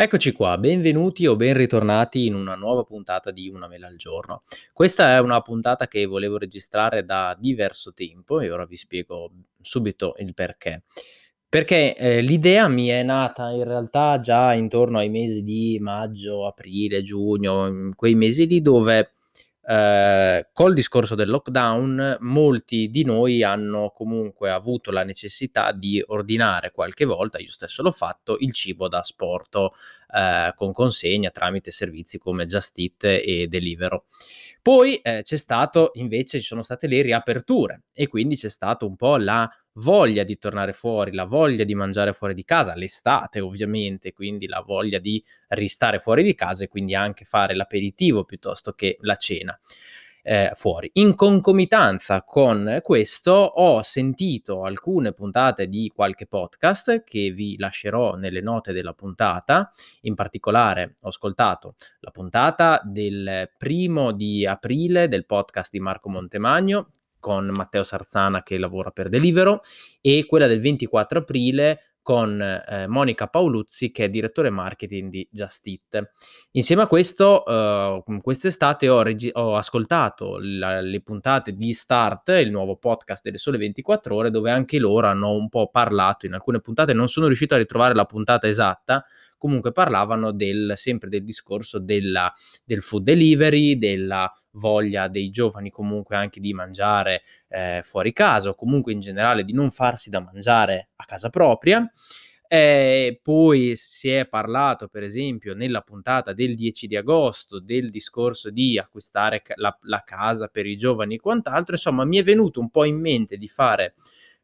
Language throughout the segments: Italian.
Eccoci qua, benvenuti o ben ritornati in una nuova puntata di Una mela al giorno. Questa è una puntata che volevo registrare da diverso tempo e ora vi spiego subito il perché. Perché eh, l'idea mi è nata in realtà già intorno ai mesi di maggio, aprile, giugno, quei mesi lì dove eh, col discorso del lockdown molti di noi hanno comunque avuto la necessità di ordinare qualche volta, io stesso l'ho fatto, il cibo da sport eh, con consegna tramite servizi come Just Eat e Delivero. Poi eh, c'è stato invece, ci sono state le riaperture e quindi c'è stato un po' la voglia di tornare fuori, la voglia di mangiare fuori di casa, l'estate ovviamente, quindi la voglia di ristare fuori di casa e quindi anche fare l'aperitivo piuttosto che la cena. Eh, fuori. In concomitanza con questo ho sentito alcune puntate di qualche podcast che vi lascerò nelle note della puntata, in particolare ho ascoltato la puntata del primo di aprile del podcast di Marco Montemagno con Matteo Sarzana che lavora per Delivero e quella del 24 aprile con eh, Monica Paoluzzi che è direttore marketing di Just Eat. Insieme a questo, eh, quest'estate ho, regi- ho ascoltato la- le puntate di Start, il nuovo podcast delle sole 24 ore, dove anche loro hanno un po' parlato in alcune puntate, non sono riuscito a ritrovare la puntata esatta, comunque parlavano del, sempre del discorso della, del food delivery, della voglia dei giovani comunque anche di mangiare eh, fuori casa o comunque in generale di non farsi da mangiare a casa propria. Eh, poi si è parlato, per esempio, nella puntata del 10 di agosto del discorso di acquistare la, la casa per i giovani e quant'altro. Insomma, mi è venuto un po' in mente di fare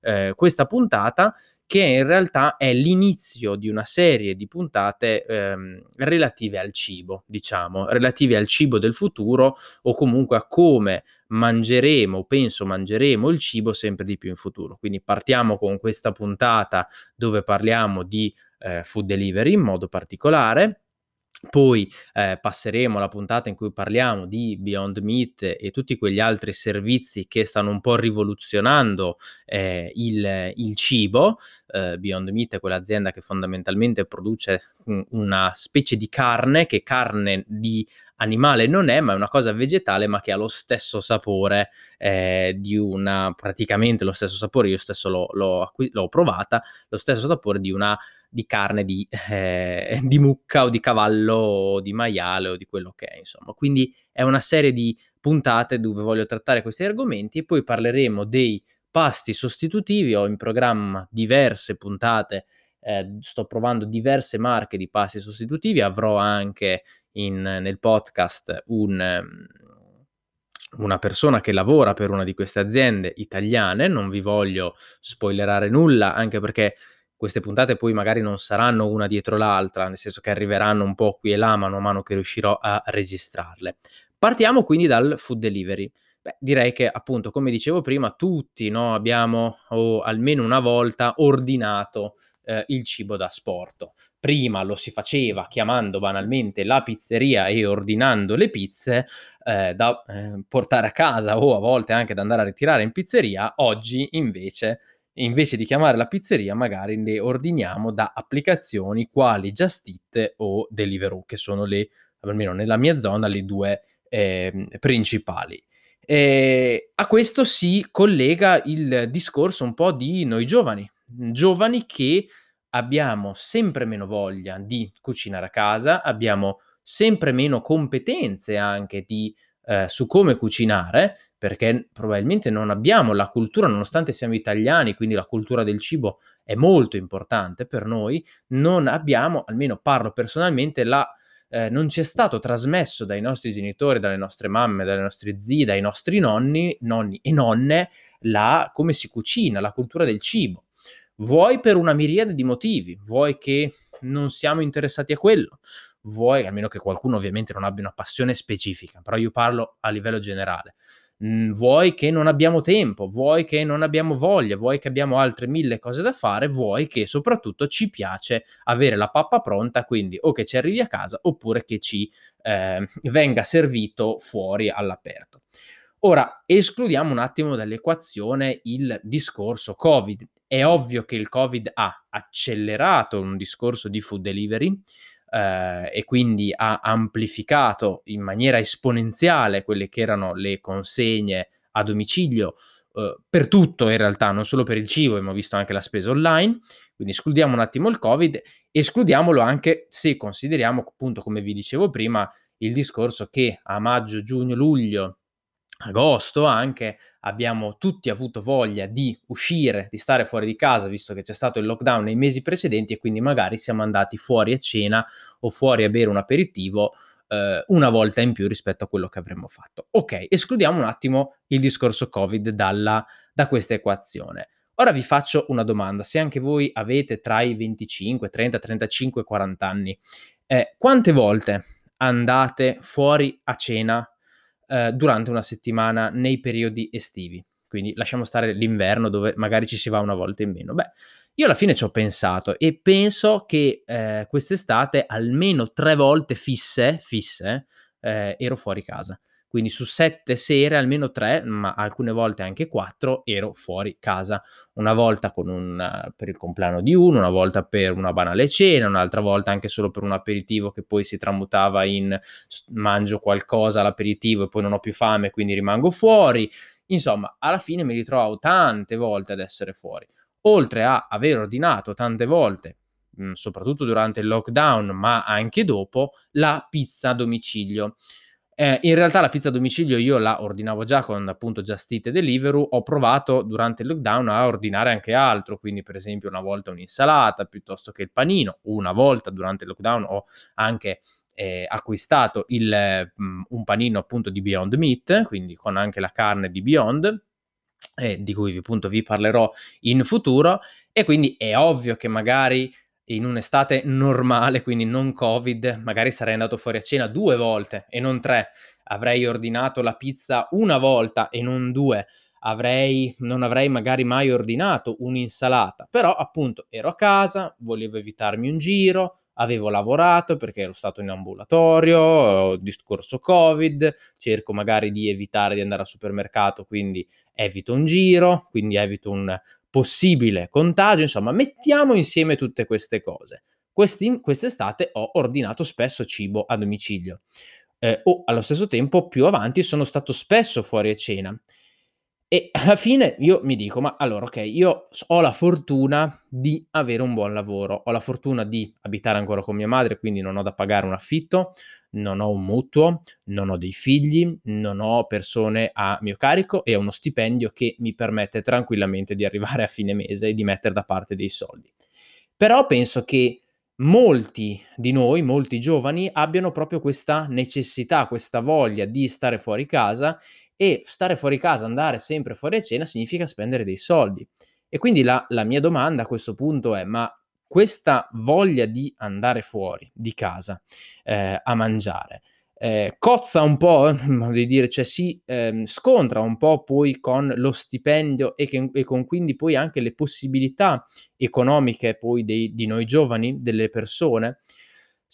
eh, questa puntata che in realtà è l'inizio di una serie di puntate ehm, relative al cibo, diciamo, relative al cibo del futuro o comunque a come mangeremo, penso mangeremo il cibo sempre di più in futuro. Quindi partiamo con questa puntata dove parliamo di eh, food delivery in modo particolare poi eh, passeremo alla puntata in cui parliamo di Beyond Meat e tutti quegli altri servizi che stanno un po' rivoluzionando eh, il, il, cibo. Eh, Beyond Meat è quell'azienda che fondamentalmente produce una specie di carne che carne di animale non è, ma è una cosa vegetale, ma che ha lo stesso sapore eh, di una, praticamente lo stesso sapore, io stesso l'ho, l'ho, l'ho provata, lo stesso sapore di una di carne di, eh, di, mucca o di cavallo o di maiale o di quello che è, insomma. Quindi è una serie di puntate dove voglio trattare questi argomenti e poi parleremo dei pasti sostitutivi. Ho in programma diverse puntate, eh, sto provando diverse marche di pasti sostitutivi, avrò anche in, nel podcast un una persona che lavora per una di queste aziende italiane, non vi voglio spoilerare nulla, anche perché queste puntate poi magari non saranno una dietro l'altra, nel senso che arriveranno un po' qui e là mano a mano che riuscirò a registrarle. Partiamo quindi dal food delivery. Beh, direi che appunto, come dicevo prima, tutti no, abbiamo o almeno una volta ordinato eh, il cibo da sport. Prima lo si faceva chiamando banalmente la pizzeria e ordinando le pizze eh, da eh, portare a casa o a volte anche da andare a ritirare in pizzeria. Oggi invece invece di chiamare la pizzeria magari le ordiniamo da applicazioni quali Just Eat o Deliveroo, che sono le, almeno nella mia zona, le due eh, principali. E a questo si collega il discorso un po' di noi giovani, giovani che abbiamo sempre meno voglia di cucinare a casa, abbiamo sempre meno competenze anche di eh, su come cucinare, perché probabilmente non abbiamo la cultura, nonostante siamo italiani, quindi la cultura del cibo è molto importante per noi, non abbiamo, almeno parlo personalmente, la, eh, non ci è stato trasmesso dai nostri genitori, dalle nostre mamme, dalle nostre zie, dai nostri nonni, nonni e nonne, la, come si cucina, la cultura del cibo. Vuoi per una miriade di motivi, vuoi che non siamo interessati a quello, vuoi, a meno che qualcuno ovviamente non abbia una passione specifica, però io parlo a livello generale. Mm, vuoi che non abbiamo tempo, vuoi che non abbiamo voglia, vuoi che abbiamo altre mille cose da fare, vuoi che soprattutto ci piace avere la pappa pronta, quindi o che ci arrivi a casa oppure che ci eh, venga servito fuori all'aperto. Ora, escludiamo un attimo dall'equazione il discorso Covid. È ovvio che il Covid ha accelerato un discorso di food delivery, eh, e quindi ha amplificato in maniera esponenziale quelle che erano le consegne a domicilio eh, per tutto in realtà, non solo per il cibo, abbiamo visto anche la spesa online, quindi escludiamo un attimo il Covid, escludiamolo anche se consideriamo appunto, come vi dicevo prima, il discorso che a maggio, giugno, luglio agosto anche abbiamo tutti avuto voglia di uscire, di stare fuori di casa, visto che c'è stato il lockdown nei mesi precedenti e quindi magari siamo andati fuori a cena o fuori a bere un aperitivo eh, una volta in più rispetto a quello che avremmo fatto. Ok, escludiamo un attimo il discorso Covid dalla, da questa equazione. Ora vi faccio una domanda, se anche voi avete tra i 25, 30, 35, 40 anni, eh, quante volte andate fuori a cena eh, durante una settimana nei periodi estivi. Quindi lasciamo stare l'inverno dove magari ci si va una volta in meno. Beh, io alla fine ci ho pensato e penso che eh, quest'estate almeno tre volte fisse, fisse eh, ero fuori casa. Quindi su sette sere, almeno tre, ma alcune volte anche quattro, ero fuori casa. Una volta un, per il compleanno di uno, una volta per una banale cena, un'altra volta anche solo per un aperitivo che poi si tramutava in mangio qualcosa all'aperitivo e poi non ho più fame, quindi rimango fuori. Insomma, alla fine mi ritrovavo tante volte ad essere fuori. Oltre a aver ordinato tante volte soprattutto durante il lockdown, ma anche dopo, la pizza a domicilio. Eh, in realtà la pizza a domicilio io la ordinavo già con appunto Just Eat e Deliveroo, ho provato durante il lockdown a ordinare anche altro, quindi per esempio una volta un'insalata piuttosto che il panino, una volta durante il lockdown ho anche eh, acquistato il, um, un panino appunto di Beyond Meat, quindi con anche la carne di Beyond, eh, di cui appunto vi parlerò in futuro, e quindi è ovvio che magari in un'estate normale, quindi non Covid, magari sarei andato fuori a cena due volte e non tre. Avrei ordinato la pizza una volta e non due. Avrei, non avrei magari mai ordinato un'insalata, però appunto ero a casa, volevo evitarmi un giro, avevo lavorato perché ero stato in ambulatorio, discorso Covid, cerco magari di evitare di andare al supermercato, quindi evito un giro, quindi evito un possibile contagio, insomma, mettiamo insieme tutte queste cose. Questi, quest'estate ho ordinato spesso cibo a domicilio eh, o allo stesso tempo più avanti sono stato spesso fuori a cena e alla fine io mi dico, ma allora, ok, io ho la fortuna di avere un buon lavoro, ho la fortuna di abitare ancora con mia madre, quindi non ho da pagare un affitto, non ho un mutuo, non ho dei figli, non ho persone a mio carico e ho uno stipendio che mi permette tranquillamente di arrivare a fine mese e di mettere da parte dei soldi. Però penso che molti di noi, molti giovani, abbiano proprio questa necessità, questa voglia di stare fuori casa e stare fuori casa, andare sempre fuori a cena significa spendere dei soldi. E quindi la, la mia domanda a questo punto è, ma questa voglia di andare fuori di casa eh, a mangiare, eh, cozza un po', di dire, cioè si eh, scontra un po' poi con lo stipendio e, che, e, con quindi poi anche le possibilità economiche poi dei, di noi giovani, delle persone.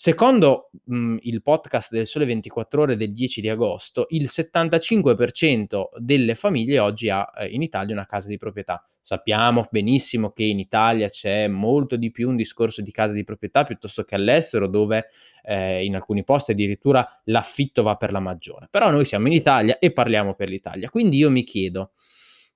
Secondo mh, il podcast del Sole 24 Ore del 10 di agosto, il 75% delle famiglie oggi ha eh, in Italia una casa di proprietà. Sappiamo benissimo che in Italia c'è molto di più un discorso di casa di proprietà piuttosto che all'estero, dove eh, in alcuni posti addirittura l'affitto va per la maggiore. Però noi siamo in Italia e parliamo per l'Italia. Quindi io mi chiedo,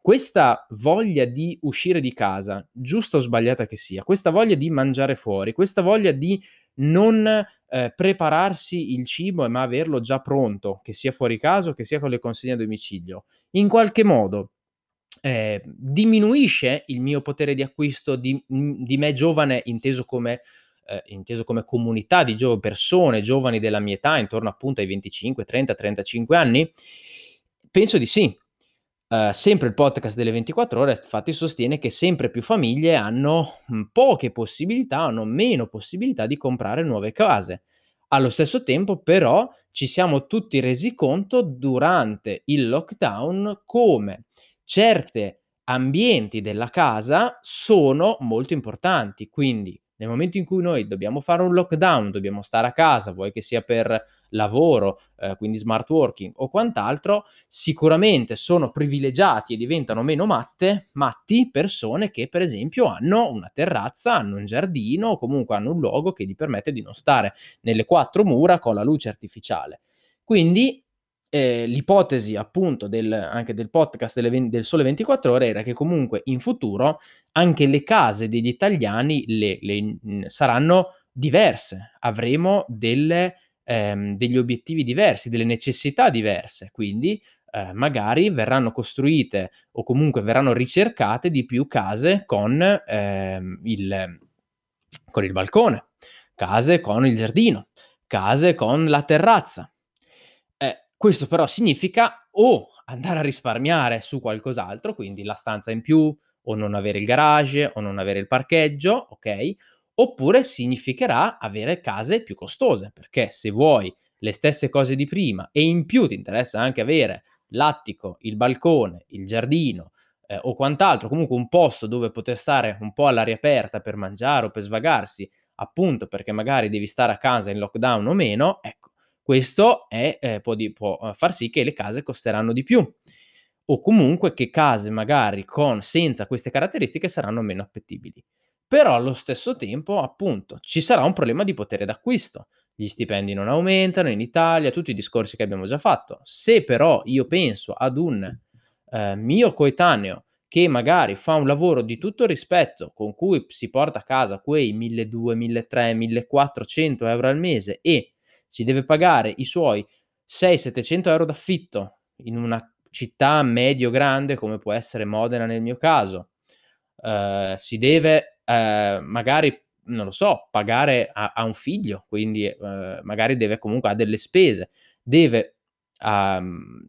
questa voglia di uscire di casa, giusta o sbagliata che sia, questa voglia di mangiare fuori, questa voglia di non eh, prepararsi il cibo, ma averlo già pronto, che sia fuori casa o che sia con le consegne a domicilio, in qualche modo eh, diminuisce il mio potere di acquisto di, di me giovane, inteso come, eh, inteso come comunità di gio- persone giovani della mia età, intorno appunto ai 25, 30, 35 anni? Penso di sì, Uh, sempre il podcast delle 24 ore infatti sostiene che sempre più famiglie hanno mh, poche possibilità, hanno meno possibilità di comprare nuove case. Allo stesso tempo però ci siamo tutti resi conto durante il lockdown come certe ambienti della casa sono molto importanti, quindi Nel momento in cui noi dobbiamo fare un lockdown, dobbiamo stare a casa, vuoi che sia per lavoro, eh, quindi smart working o quant'altro, sicuramente sono privilegiati e diventano meno matte, matti persone che per esempio hanno una terrazza, hanno un giardino o comunque hanno un luogo che gli permette di non stare nelle quattro mura con la luce artificiale. Quindi eh, l'ipotesi appunto del, anche del podcast delle, del Sole 24 Ore era che comunque in futuro anche le case degli italiani le, le, saranno diverse, avremo delle, ehm, degli obiettivi diversi, delle necessità diverse, quindi eh, magari verranno costruite o comunque verranno ricercate di più case con, ehm, il, con il balcone, case con il giardino, case con la terrazza questo però significa o andare a risparmiare su qualcos'altro, quindi la stanza in più, o non avere il garage, o non avere il parcheggio, ok? Oppure significherà avere case più costose, perché se vuoi le stesse cose di prima e in più ti interessa anche avere l'attico, il balcone, il giardino eh, o quant'altro, comunque un posto dove poter stare un po' all'aria aperta per mangiare o per svagarsi, appunto perché magari devi stare a casa in lockdown o meno, ecco, questo è, eh, può, di, può eh, far sì che le case costeranno di più o comunque che case magari con, senza queste caratteristiche saranno meno appetibili. Però allo stesso tempo, appunto, ci sarà un problema di potere d'acquisto. Gli stipendi non aumentano in Italia, tutti i discorsi che abbiamo già fatto. Se però io penso ad un eh, mio coetaneo che magari fa un lavoro di tutto rispetto, con cui si porta a casa quei 1200, 1300, 1400 euro al mese e si deve pagare i suoi 600-700 euro d'affitto in una città medio-grande come può essere Modena nel mio caso, uh, si deve uh, magari, non lo so, pagare a, a un figlio, quindi uh, magari deve comunque ha delle spese, deve um,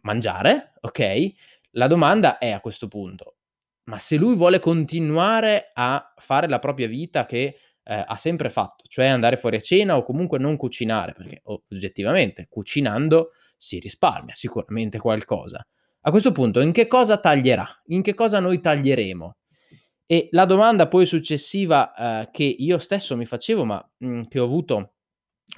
mangiare, ok? La domanda è a questo punto, ma se lui vuole continuare a fare la propria vita che eh, ha sempre fatto, cioè andare fuori a cena o comunque non cucinare, perché oggettivamente cucinando si risparmia sicuramente qualcosa. A questo punto, in che cosa taglierà? In che cosa noi taglieremo? E la domanda poi successiva eh, che io stesso mi facevo, ma mh, mm, che ho avuto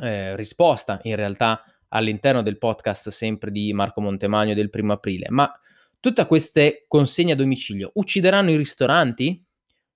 eh, risposta in realtà all'interno del podcast sempre di Marco Montemagno del primo aprile, ma tutte queste consegne a domicilio uccideranno i ristoranti?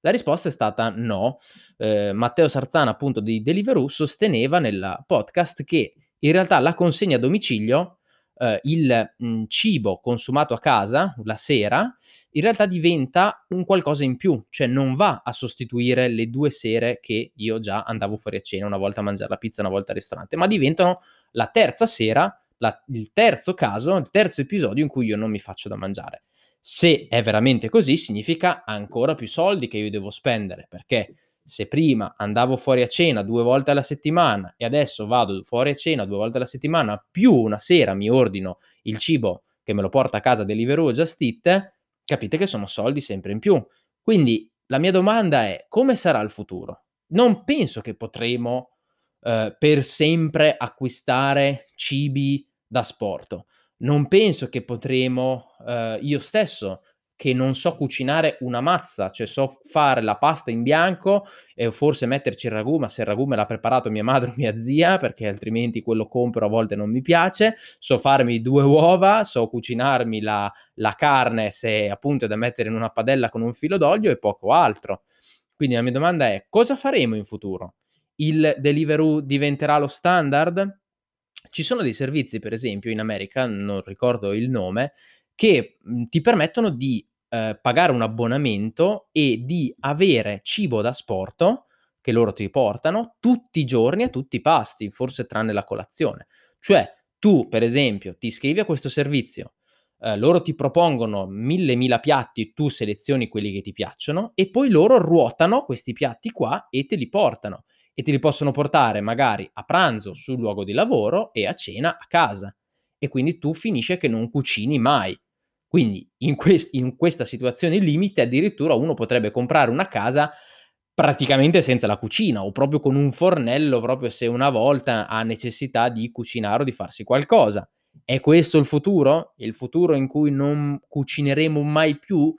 La risposta è stata no. Eh, Matteo Sarzana, appunto di Deliveroo, sosteneva nel podcast che in realtà la consegna a domicilio, eh, il mh, mm, cibo consumato a casa la sera, in realtà diventa un qualcosa in più, cioè non va a sostituire le due sere che io già andavo fuori a cena, una volta a mangiare la pizza, una volta al ristorante, ma diventano la terza sera, la, il terzo caso, il terzo episodio in cui io non mi faccio da mangiare. Se è veramente così, significa ancora più soldi che io devo spendere, perché se prima andavo fuori a cena due volte alla settimana e adesso vado fuori a cena due volte alla settimana, più una sera mi ordino il cibo che me lo porta a casa Deliveroo o Just Eat, capite che sono soldi sempre in più. Quindi la mia domanda è come sarà il futuro? Non penso che potremo eh, per sempre acquistare cibi da sport non penso che potremo, eh, io stesso, che non so cucinare una mazza, cioè so fare la pasta in bianco e forse metterci il ragù, ma se il ragù me l'ha preparato mia madre o mia zia, perché altrimenti quello compro a volte non mi piace, so farmi due uova, so cucinarmi la, la carne se appunto è da mettere in una padella con un filo d'olio e poco altro. Quindi la mia domanda è cosa faremo in futuro? Il Deliveroo diventerà lo standard? Ci sono dei servizi, per esempio, in America, non ricordo il nome, che mh, ti permettono di eh, pagare un abbonamento e di avere cibo da sport che loro ti portano tutti i giorni a tutti i pasti, forse tranne la colazione. Cioè, tu, per esempio, ti iscrivi a questo servizio, eh, loro ti propongono mille mila piatti, tu selezioni quelli che ti piacciono e poi loro ruotano questi piatti qua e te li portano e te li possono portare magari a pranzo sul luogo di lavoro e a cena a casa. E quindi tu finisce che non cucini mai. Quindi in, quest- in questa situazione limite addirittura uno potrebbe comprare una casa praticamente senza la cucina o proprio con un fornello proprio se una volta ha necessità di cucinare o di farsi qualcosa. È questo il futuro? Il futuro in cui non cucineremo mai più?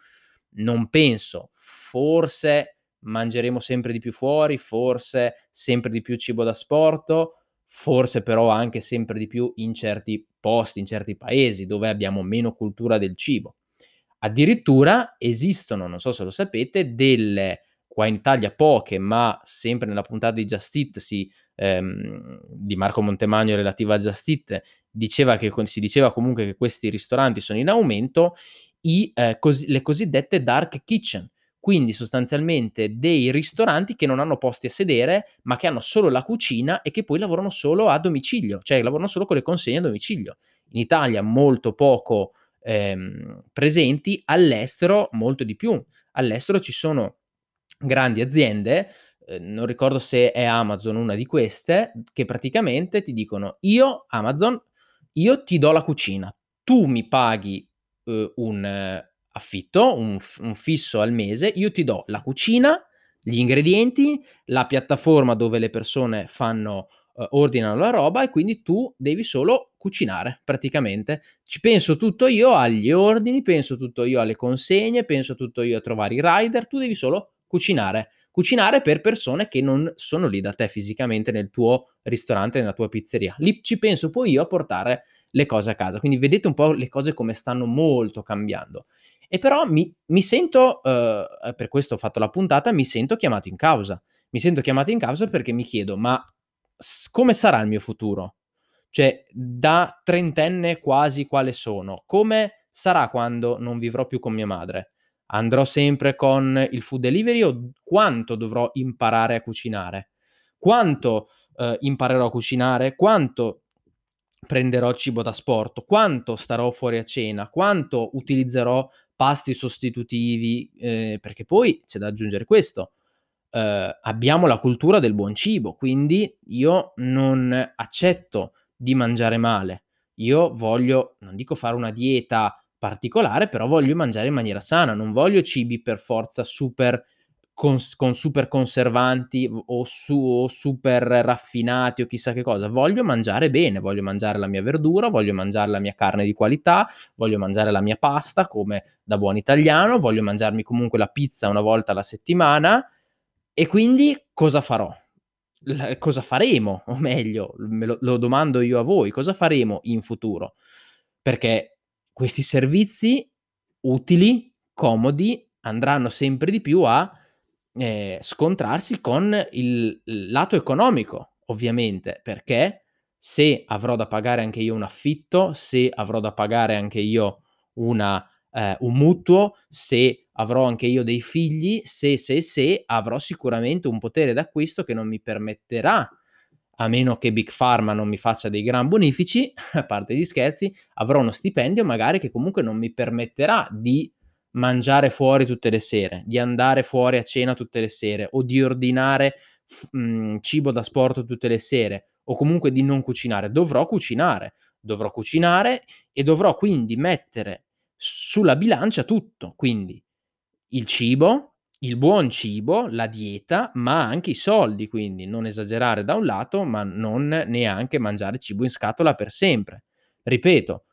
Non penso. Forse mangeremo sempre di più fuori, forse sempre di più cibo da sporto, forse però anche sempre di più in certi posti, in certi paesi dove abbiamo meno cultura del cibo. Addirittura esistono, non so se lo sapete, delle qua in Italia poche, ma sempre nella puntata di Just Eat si, ehm, di Marco Montemagno relativa a Just Eat, diceva che, si diceva comunque che questi ristoranti sono in aumento, i, eh, cos- le cosiddette dark kitchen, quindi sostanzialmente dei ristoranti che non hanno posti a sedere, ma che hanno solo la cucina e che poi lavorano solo a domicilio, cioè lavorano solo con le consegne a domicilio. In Italia molto poco ehm, presenti, all'estero molto di più. All'estero ci sono grandi aziende, eh, non ricordo se è Amazon una di queste, che praticamente ti dicono io Amazon, io ti do la cucina, tu mi paghi eh, un affitto, un, un fisso al mese, io ti do la cucina, gli ingredienti, la piattaforma dove le persone fanno uh, ordinano la roba e quindi tu devi solo cucinare praticamente. Ci penso tutto io agli ordini, penso tutto io alle consegne, penso tutto io a trovare i rider, tu devi solo cucinare. Cucinare per persone che non sono lì da te fisicamente nel tuo ristorante, nella tua pizzeria. Lì ci penso poi io a portare le cose a casa. Quindi vedete un po' le cose come stanno molto cambiando. E però mi, mi sento, uh, per questo ho fatto la puntata, mi sento chiamato in causa. Mi sento chiamato in causa perché mi chiedo, ma come sarà il mio futuro? Cioè, da trentenne quasi quale sono? Come sarà quando non vivrò più con mia madre? Andrò sempre con il food delivery o quanto dovrò imparare a cucinare? Quanto eh, imparerò a cucinare? Quanto prenderò cibo da sport? Quanto starò fuori a cena? Quanto utilizzerò pasti sostitutivi? Eh, perché poi c'è da aggiungere questo eh, abbiamo la cultura del buon cibo, quindi io non accetto di mangiare male. Io voglio, non dico fare una dieta particolare, però voglio mangiare in maniera sana, non voglio cibi per forza super con, con super conservanti o, su, o super raffinati o chissà che cosa. Voglio mangiare bene, voglio mangiare la mia verdura, voglio mangiare la mia carne di qualità, voglio mangiare la mia pasta come da buon italiano, voglio mangiarmi comunque la pizza una volta alla settimana e quindi cosa farò? L- cosa faremo? O meglio, lo, lo domando io a voi, cosa faremo in futuro? Perché questi servizi utili, comodi, andranno sempre di più a eh, scontrarsi con il, lato economico, ovviamente, perché se avrò da pagare anche io un affitto, se avrò da pagare anche io una eh, un mutuo, se avrò anche io dei figli, se, se, se, avrò sicuramente un potere d'acquisto che non mi permetterà, a meno che Big Pharma non mi faccia dei gran bonifici, a parte gli scherzi, avrò uno stipendio magari che comunque non mi permetterà di mangiare fuori tutte le sere, di andare fuori a cena tutte le sere o di ordinare mh, mm, cibo da sport tutte le sere o comunque di non cucinare. Dovrò cucinare, dovrò cucinare e dovrò quindi mettere sulla bilancia tutto, quindi il cibo, il buon cibo, la dieta, ma anche i soldi, quindi non esagerare da un lato, ma non neanche mangiare cibo in scatola per sempre. Ripeto,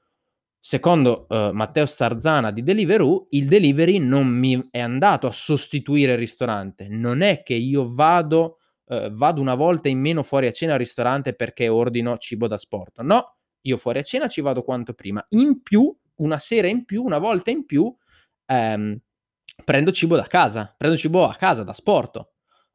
secondo uh, Matteo Starzana di Deliveroo, il delivery non mi è andato a sostituire il ristorante, non è che io vado, uh, vado una volta in meno fuori a cena al ristorante perché ordino cibo da sport, no, io fuori a cena ci vado quanto prima, in più una sera in più, una volta in più, ehm, prendo cibo da casa, prendo cibo a casa da sport.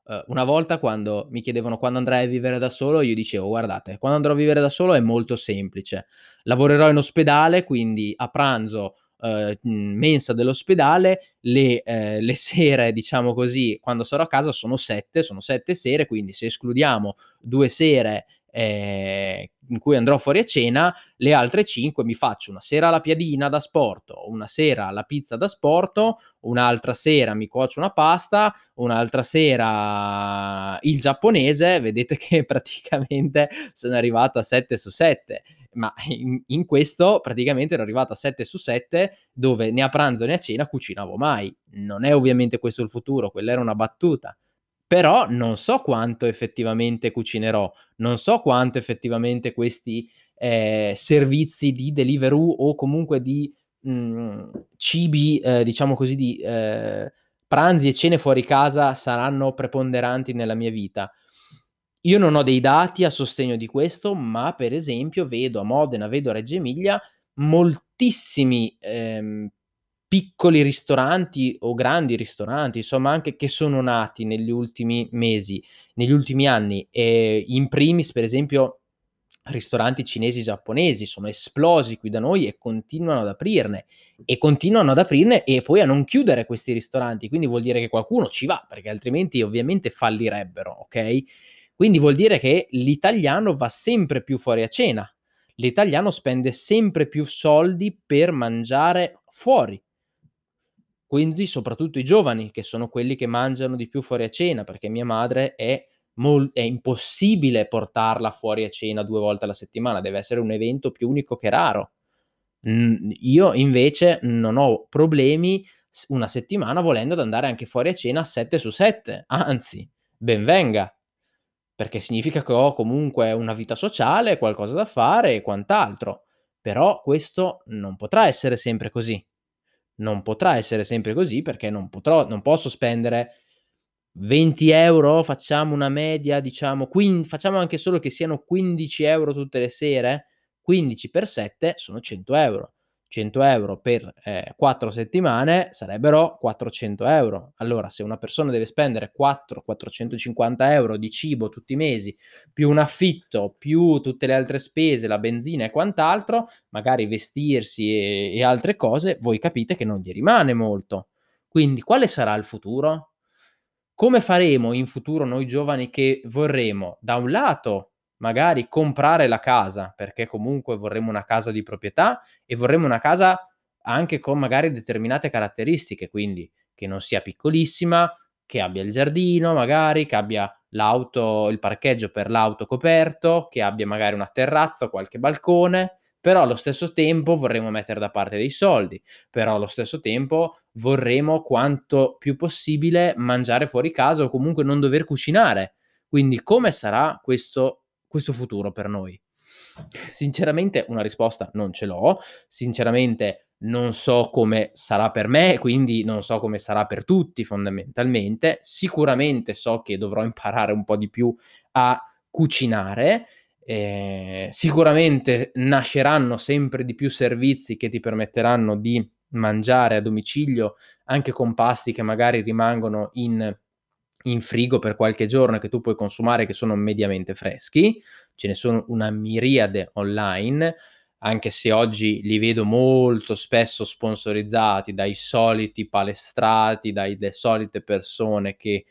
Uh, una volta quando mi chiedevano quando andrai a vivere da solo, io dicevo guardate, quando andrò a vivere da solo è molto semplice. Lavorerò in ospedale, quindi a pranzo Uh, mensa dell'ospedale, le, uh, le, sere, diciamo così, quando sarò a casa sono sette, sono sette sere, quindi se escludiamo due sere eh, in cui andrò fuori a cena, le altre 5 mi faccio una sera la piadina da sport, una sera la pizza da sport, un'altra sera mi cuocio una pasta, un'altra sera il giapponese, vedete che praticamente sono arrivato a 7 su 7 ma in, in, questo praticamente ero arrivato a 7 su 7 dove né a pranzo né a cena cucinavo mai. Non è ovviamente questo il futuro, quella era una battuta però non so quanto effettivamente cucinerò, non so quanto effettivamente questi eh, servizi di Deliveroo o comunque di mh, mm, cibi, eh, diciamo così, di, eh, pranzi e cene fuori casa saranno preponderanti nella mia vita. Io non ho dei dati a sostegno di questo, ma per esempio vedo a Modena, vedo a Reggio Emilia moltissimi ehm, piccoli ristoranti o grandi ristoranti, insomma, anche che sono nati negli ultimi mesi, negli ultimi anni. E in primis, per esempio, ristoranti cinesi e giapponesi sono esplosi qui da noi e continuano ad aprirne e continuano ad aprirne e poi a non chiudere questi ristoranti, quindi vuol dire che qualcuno ci va, perché altrimenti ovviamente fallirebbero, ok? Quindi vuol dire che l'italiano va sempre più fuori a cena. L'italiano spende sempre più soldi per mangiare fuori. Quindi soprattutto i giovani, che sono quelli che mangiano di più fuori a cena, perché mia madre è mol- è impossibile portarla fuori a cena due volte alla settimana, deve essere un evento più unico che raro. Io invece non ho problemi una settimana volendo ad andare anche fuori a cena 7 su 7, anzi, ben venga, perché significa che ho comunque una vita sociale, qualcosa da fare e quant'altro. Però questo non potrà essere sempre così. Non potrà essere sempre così perché non potrò, non posso spendere 20 euro, facciamo una media, diciamo, quin- facciamo anche solo che siano 15 euro tutte le sere, 15 per 7 sono 100 euro. 100 euro per eh, 4 settimane sarebbero 400 euro. Allora, se una persona deve spendere 4, 450 euro di cibo tutti i mesi, più un affitto, più tutte le altre spese, la benzina e quant'altro, magari vestirsi e, e altre cose, voi capite che non gli rimane molto. Quindi, quale sarà il futuro? Come faremo in futuro noi giovani che vorremmo, da un lato, magari comprare la casa, perché comunque vorremmo una casa di proprietà e vorremmo una casa anche con magari determinate caratteristiche, quindi che non sia piccolissima, che abbia il giardino magari, che abbia l'auto, il parcheggio per l'auto coperto, che abbia magari una terrazza o qualche balcone, però allo stesso tempo vorremmo mettere da parte dei soldi, però allo stesso tempo vorremmo quanto più possibile mangiare fuori casa o comunque non dover cucinare. Quindi come sarà questo, questo futuro per noi? Sinceramente una risposta non ce l'ho, sinceramente non so come sarà per me, quindi non so come sarà per tutti fondamentalmente. Sicuramente so che dovrò imparare un po' di più a cucinare eh, sicuramente nasceranno sempre di più servizi che ti permetteranno di mangiare a domicilio anche con pasti che magari rimangono in, in frigo per qualche giorno che tu puoi consumare che sono mediamente freschi. Ce ne sono una miriade online, anche se oggi li vedo molto spesso sponsorizzati dai soliti palestrati, dalle solite persone che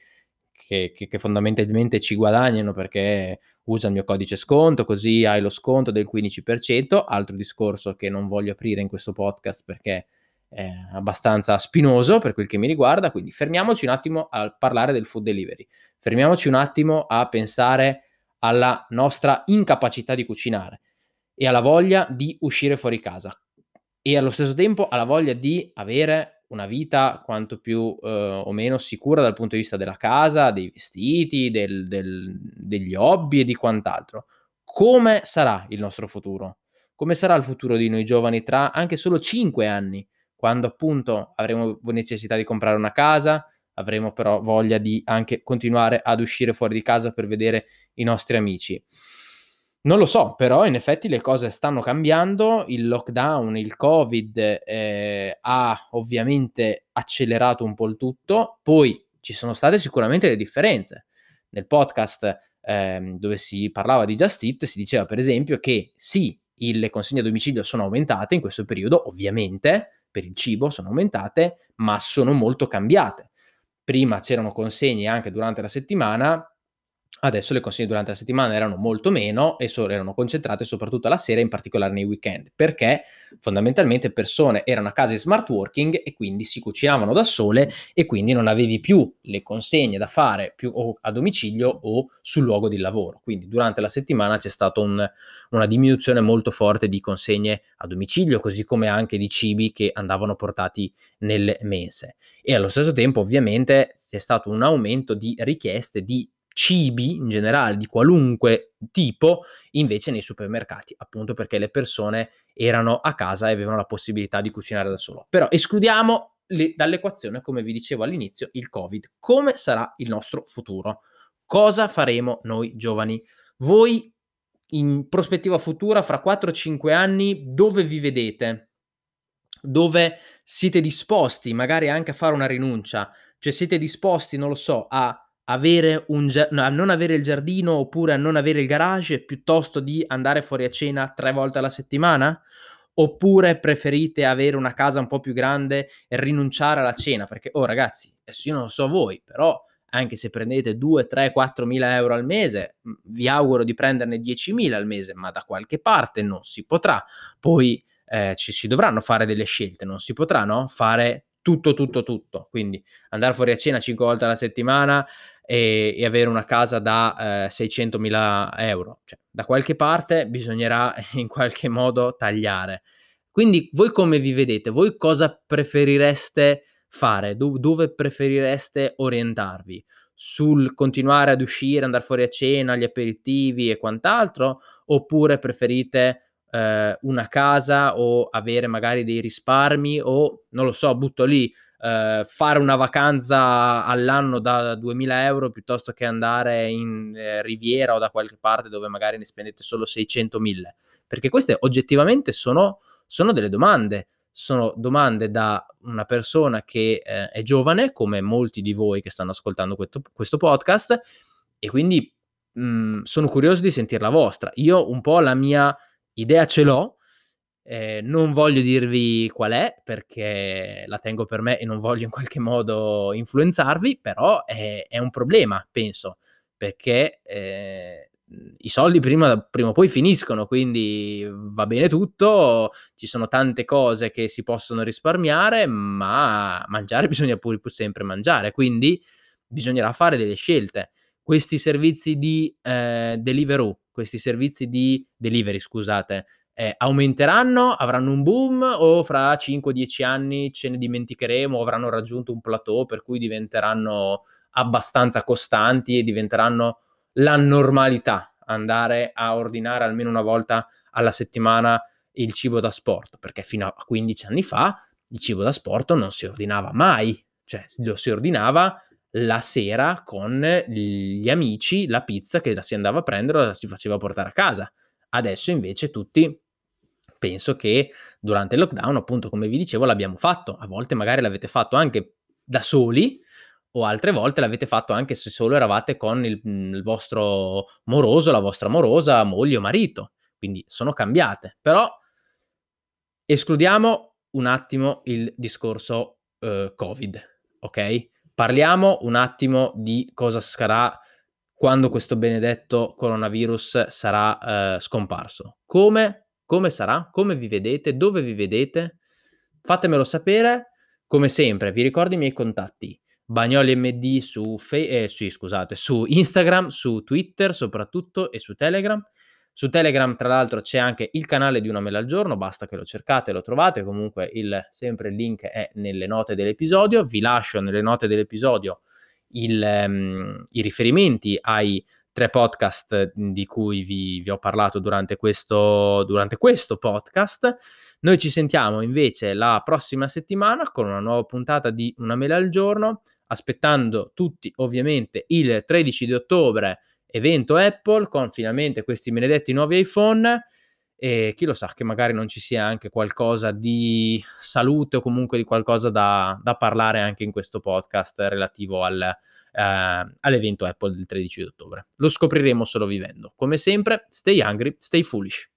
che, che, che, fondamentalmente ci guadagnano perché usa il mio codice sconto, così hai lo sconto del 15%, altro discorso che non voglio aprire in questo podcast perché è abbastanza spinoso per quel che mi riguarda, quindi fermiamoci un attimo a parlare del food delivery, fermiamoci un attimo a pensare alla nostra incapacità di cucinare e alla voglia di uscire fuori casa e allo stesso tempo alla voglia di avere una vita quanto più eh, o meno sicura dal punto di vista della casa, dei vestiti, del, del, degli hobby e di quant'altro. Come sarà il nostro futuro? Come sarà il futuro di noi giovani tra anche solo 5 anni, quando appunto avremo necessità di comprare una casa, avremo però voglia di anche continuare ad uscire fuori di casa per vedere i nostri amici. Non lo so, però in effetti le cose stanno cambiando, il lockdown, il Covid eh, ha ovviamente accelerato un po' il tutto, poi ci sono state sicuramente le differenze. Nel podcast eh, dove si parlava di Just Eat si diceva per esempio che sì, le consegne a domicilio sono aumentate in questo periodo, ovviamente per il cibo sono aumentate, ma sono molto cambiate. Prima c'erano consegne anche durante la settimana, Adesso le consegne durante la settimana erano molto meno e so- erano concentrate soprattutto la sera, in particolare nei weekend, perché fondamentalmente persone erano a casa in smart working e quindi si cucinavano da sole e quindi non avevi più le consegne da fare più o a domicilio o sul luogo di lavoro. Quindi durante la settimana c'è stata un, una diminuzione molto forte di consegne a domicilio, così come anche di cibi che andavano portati nelle mense. E allo stesso tempo ovviamente c'è stato un aumento di richieste di cibi in generale di qualunque tipo invece nei supermercati, appunto perché le persone erano a casa e avevano la possibilità di cucinare da solo. Però escludiamo le, dall'equazione, come vi dicevo all'inizio, il Covid. Come sarà il nostro futuro? Cosa faremo noi giovani? Voi in prospettiva futura, fra 4-5 anni, dove vi vedete? Dove siete disposti magari anche a fare una rinuncia? Cioè siete disposti, non lo so, a avere un a non avere il giardino oppure a non avere il garage piuttosto di andare fuori a cena tre volte alla settimana? Oppure preferite avere una casa un po' più grande e rinunciare alla cena? Perché, oh ragazzi, adesso io non so voi, però anche se prendete 2, 3, 4 mila euro al mese, vi auguro di prenderne 10 mila al mese, ma da qualche parte non si potrà. Poi eh, ci si dovranno fare delle scelte, non si potrà no? fare tutto, tutto, tutto. Quindi andare fuori a cena 5 volte alla settimana e, e avere una casa da eh, 600 mila euro. Cioè, da qualche parte bisognerà in qualche modo tagliare. Quindi voi come vi vedete? Voi cosa preferireste fare? Do- dove preferireste orientarvi? Sul continuare ad uscire, andare fuori a cena, gli aperitivi e quant'altro? Oppure preferite eh, una casa o avere magari dei risparmi o, non lo so, butto lì, eh, fare una vacanza all'anno da 2000 euro piuttosto che andare in eh, Riviera o da qualche parte dove magari ne spendete solo 600 mila? Perché queste oggettivamente sono, sono delle domande sono domande da una persona che eh, è giovane, come molti di voi che stanno ascoltando questo, questo podcast, e quindi mh, mm, sono curioso di sentire la vostra. Io un po' la mia idea ce l'ho, eh, non voglio dirvi qual è perché la tengo per me e non voglio in qualche modo influenzarvi, però è, è un problema, penso, perché eh, i soldi prima, prima, o poi finiscono, quindi va bene tutto, ci sono tante cose che si possono risparmiare, ma mangiare bisogna pure sempre mangiare, quindi bisognerà fare delle scelte. Questi servizi di eh, Deliveroo, questi servizi di delivery, scusate, eh, aumenteranno, avranno un boom o fra 5-10 anni ce ne dimenticheremo avranno raggiunto un plateau per cui diventeranno abbastanza costanti e diventeranno la normalità andare a ordinare almeno una volta alla settimana il cibo da sport, perché fino a 15 anni fa il cibo da sport non si ordinava mai, cioè lo si ordinava la sera con gli amici la pizza che la si andava a prendere o la si faceva portare a casa. Adesso invece tutti penso che durante il lockdown, appunto, come vi dicevo, l'abbiamo fatto. A volte magari l'avete fatto anche da soli, o altre volte l'avete fatto anche se solo eravate con il, mhmm, il vostro moroso, la vostra morosa, moglie o marito. Quindi sono cambiate. Però escludiamo un attimo il discorso uh, Covid, ok? Parliamo un attimo di cosa sarà quando questo benedetto coronavirus sarà uh, scomparso. Come? Come sarà? Come vi vedete? Dove vi vedete? Fatemelo sapere. Come sempre, vi ricordo i miei contatti Bagnoli MD su, fe- eh, sì, scusate, su Instagram, su Twitter soprattutto e su Telegram. Su Telegram, tra l'altro, c'è anche il canale di Una Mela al Giorno, basta che lo cercate e lo trovate. Comunque, il, sempre il link è nelle note dell'episodio. Vi lascio nelle note dell'episodio il, um, i riferimenti ai tre podcast di cui vi, vi ho parlato durante questo, durante questo podcast. Noi ci sentiamo invece la prossima settimana con una nuova puntata di Una Mela al Giorno aspettando tutti ovviamente il 13 di ottobre evento Apple con finalmente questi benedetti nuovi iPhone e chi lo sa che magari non ci sia anche qualcosa di salute o comunque di qualcosa da, da parlare anche in questo podcast relativo al, eh, all'evento Apple del 13 di ottobre. Lo scopriremo solo vivendo. Come sempre, stay hungry, stay foolish.